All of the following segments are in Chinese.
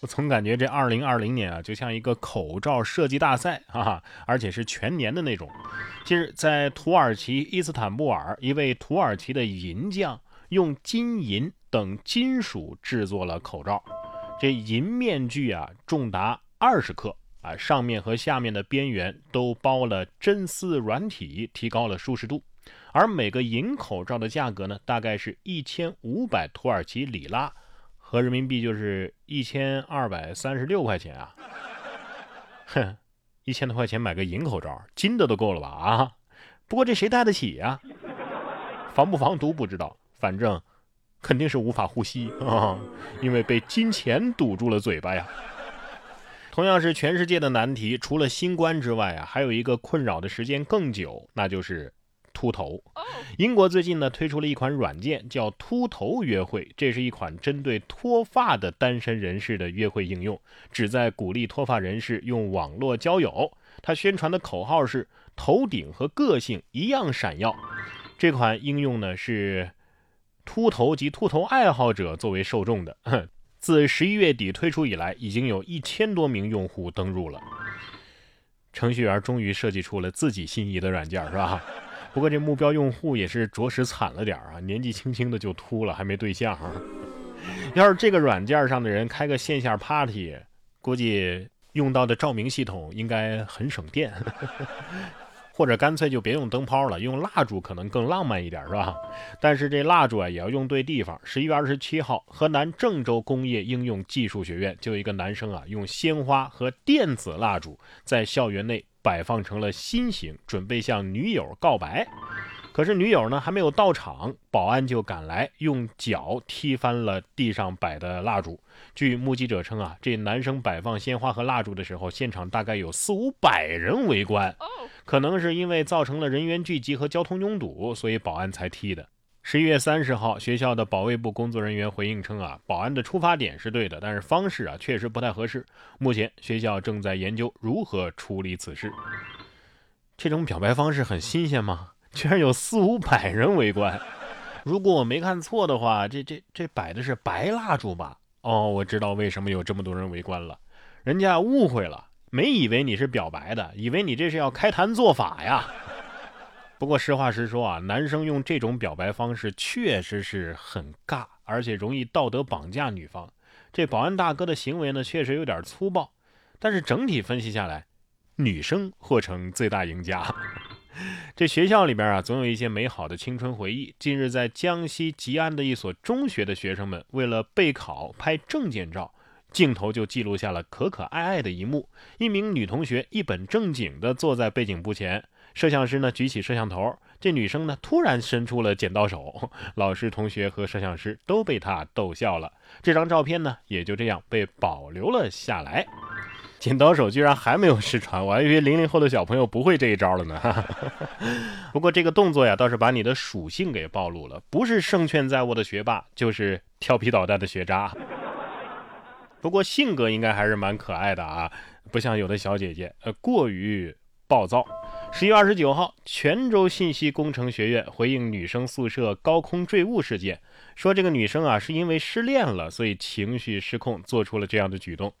我总感觉这二零二零年啊，就像一个口罩设计大赛，哈哈，而且是全年的那种。近日，在土耳其伊斯坦布尔，一位土耳其的银匠用金银等金属制作了口罩。这银面具啊，重达二十克啊，上面和下面的边缘都包了真丝软体，提高了舒适度。而每个银口罩的价格呢，大概是一千五百土耳其里拉，合人民币就是一千二百三十六块钱啊！哼，一千多块钱买个银口罩，金的都够了吧？啊！不过这谁戴得起呀？防不防毒不知道，反正肯定是无法呼吸啊，因为被金钱堵住了嘴巴呀。同样是全世界的难题，除了新冠之外啊，还有一个困扰的时间更久，那就是秃头。英国最近呢推出了一款软件，叫“秃头约会”，这是一款针对脱发的单身人士的约会应用，旨在鼓励脱发人士用网络交友。它宣传的口号是“头顶和个性一样闪耀”。这款应用呢是秃头及秃头爱好者作为受众的。自十一月底推出以来，已经有一千多名用户登录了。程序员终于设计出了自己心仪的软件，是吧？不过这目标用户也是着实惨了点啊，年纪轻轻的就秃了，还没对象。要是这个软件上的人开个线下 party，估计用到的照明系统应该很省电。或者干脆就别用灯泡了，用蜡烛可能更浪漫一点，是吧？但是这蜡烛啊也要用对地方。十一月二十七号，河南郑州工业应用技术学院就有一个男生啊，用鲜花和电子蜡烛在校园内摆放成了心形，准备向女友告白。可是女友呢还没有到场，保安就赶来，用脚踢翻了地上摆的蜡烛。据目击者称啊，这男生摆放鲜花和蜡烛的时候，现场大概有四五百人围观。可能是因为造成了人员聚集和交通拥堵，所以保安才踢的。十一月三十号，学校的保卫部工作人员回应称啊，保安的出发点是对的，但是方式啊确实不太合适。目前学校正在研究如何处理此事。这种表白方式很新鲜吗？居然有四五百人围观！如果我没看错的话，这这这摆的是白蜡烛吧？哦，我知道为什么有这么多人围观了，人家误会了，没以为你是表白的，以为你这是要开坛做法呀。不过实话实说啊，男生用这种表白方式确实是很尬，而且容易道德绑架女方。这保安大哥的行为呢，确实有点粗暴，但是整体分析下来，女生或成最大赢家。这学校里边啊，总有一些美好的青春回忆。近日，在江西吉安的一所中学的学生们，为了备考拍证件照，镜头就记录下了可可爱爱的一幕。一名女同学一本正经地坐在背景布前，摄像师呢举起摄像头，这女生呢突然伸出了剪刀手，老师、同学和摄像师都被她逗笑了。这张照片呢，也就这样被保留了下来。剪刀手居然还没有失传，我还以为零零后的小朋友不会这一招了呢。不过这个动作呀，倒是把你的属性给暴露了，不是胜券在握的学霸，就是调皮捣蛋的学渣。不过性格应该还是蛮可爱的啊，不像有的小姐姐，呃，过于暴躁。十一月二十九号，泉州信息工程学院回应女生宿舍高空坠物事件，说这个女生啊是因为失恋了，所以情绪失控，做出了这样的举动。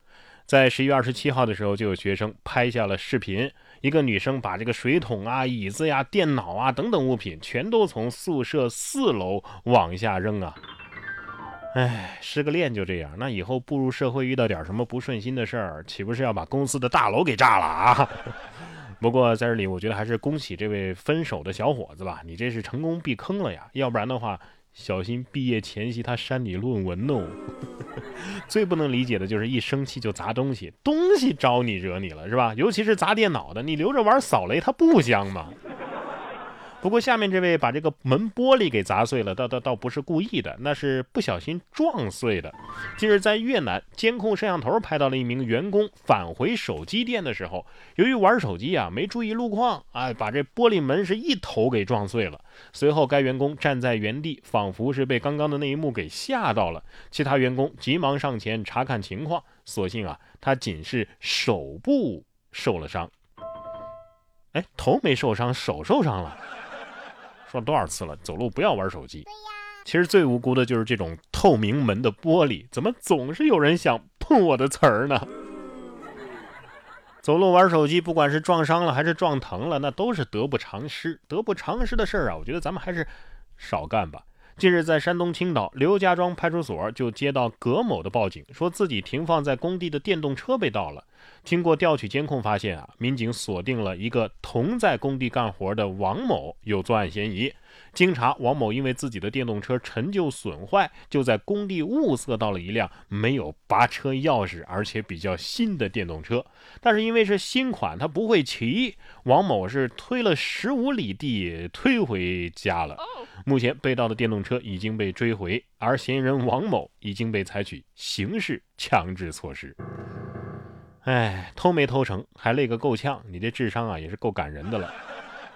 在十一月二十七号的时候，就有学生拍下了视频，一个女生把这个水桶啊、椅子呀、电脑啊等等物品全都从宿舍四楼往下扔啊！哎，失个恋就这样，那以后步入社会遇到点什么不顺心的事儿，岂不是要把公司的大楼给炸了啊？不过在这里，我觉得还是恭喜这位分手的小伙子吧，你这是成功避坑了呀，要不然的话。小心毕业前夕他删你论文哦！最不能理解的就是一生气就砸东西，东西招你惹你了是吧？尤其是砸电脑的，你留着玩扫雷它不香吗？不过下面这位把这个门玻璃给砸碎了，倒倒倒不是故意的，那是不小心撞碎的。近日在越南，监控摄像头拍到了一名员工返回手机店的时候，由于玩手机啊，没注意路况，哎，把这玻璃门是一头给撞碎了。随后该员工站在原地，仿佛是被刚刚的那一幕给吓到了。其他员工急忙上前查看情况，所幸啊，他仅是手部受了伤。哎，头没受伤，手受伤了。说多少次了，走路不要玩手机。其实最无辜的就是这种透明门的玻璃，怎么总是有人想碰我的词儿呢？走路玩手机，不管是撞伤了还是撞疼了，那都是得不偿失。得不偿失的事儿啊，我觉得咱们还是少干吧。近日，在山东青岛刘家庄派出所就接到葛某的报警，说自己停放在工地的电动车被盗了。经过调取监控，发现啊，民警锁定了一个同在工地干活的王某有作案嫌疑。经查，王某因为自己的电动车陈旧损坏，就在工地物色到了一辆没有拔车钥匙，而且比较新的电动车。但是因为是新款，他不会骑，王某是推了十五里地推回家了。目前被盗的电动车已经被追回，而嫌疑人王某已经被采取刑事强制措施。哎，偷没偷成，还累个够呛，你这智商啊也是够感人的了。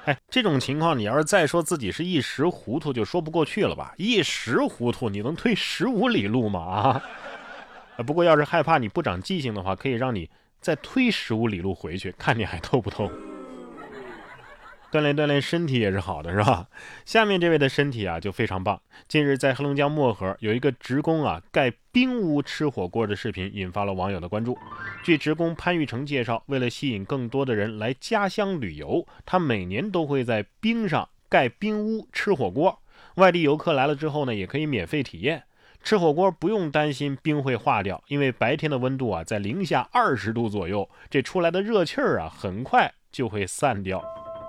哎，这种情况，你要是再说自己是一时糊涂，就说不过去了吧？一时糊涂，你能推十五里路吗？啊！不过要是害怕你不长记性的话，可以让你再推十五里路回去，看你还偷不偷。锻炼锻炼身体也是好的，是吧？下面这位的身体啊就非常棒。近日在黑龙江漠河有一个职工啊盖冰屋吃火锅的视频引发了网友的关注。据职工潘玉成介绍，为了吸引更多的人来家乡旅游，他每年都会在冰上盖冰屋吃火锅。外地游客来了之后呢，也可以免费体验吃火锅，不用担心冰会化掉，因为白天的温度啊在零下二十度左右，这出来的热气儿啊很快就会散掉。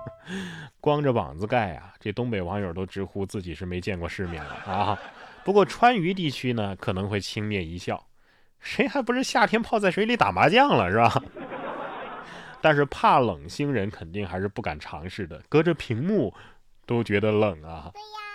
光着膀子盖啊，这东北网友都直呼自己是没见过世面了啊！不过川渝地区呢，可能会轻蔑一笑，谁还不是夏天泡在水里打麻将了是吧？但是怕冷星人肯定还是不敢尝试的，隔着屏幕都觉得冷啊。对呀。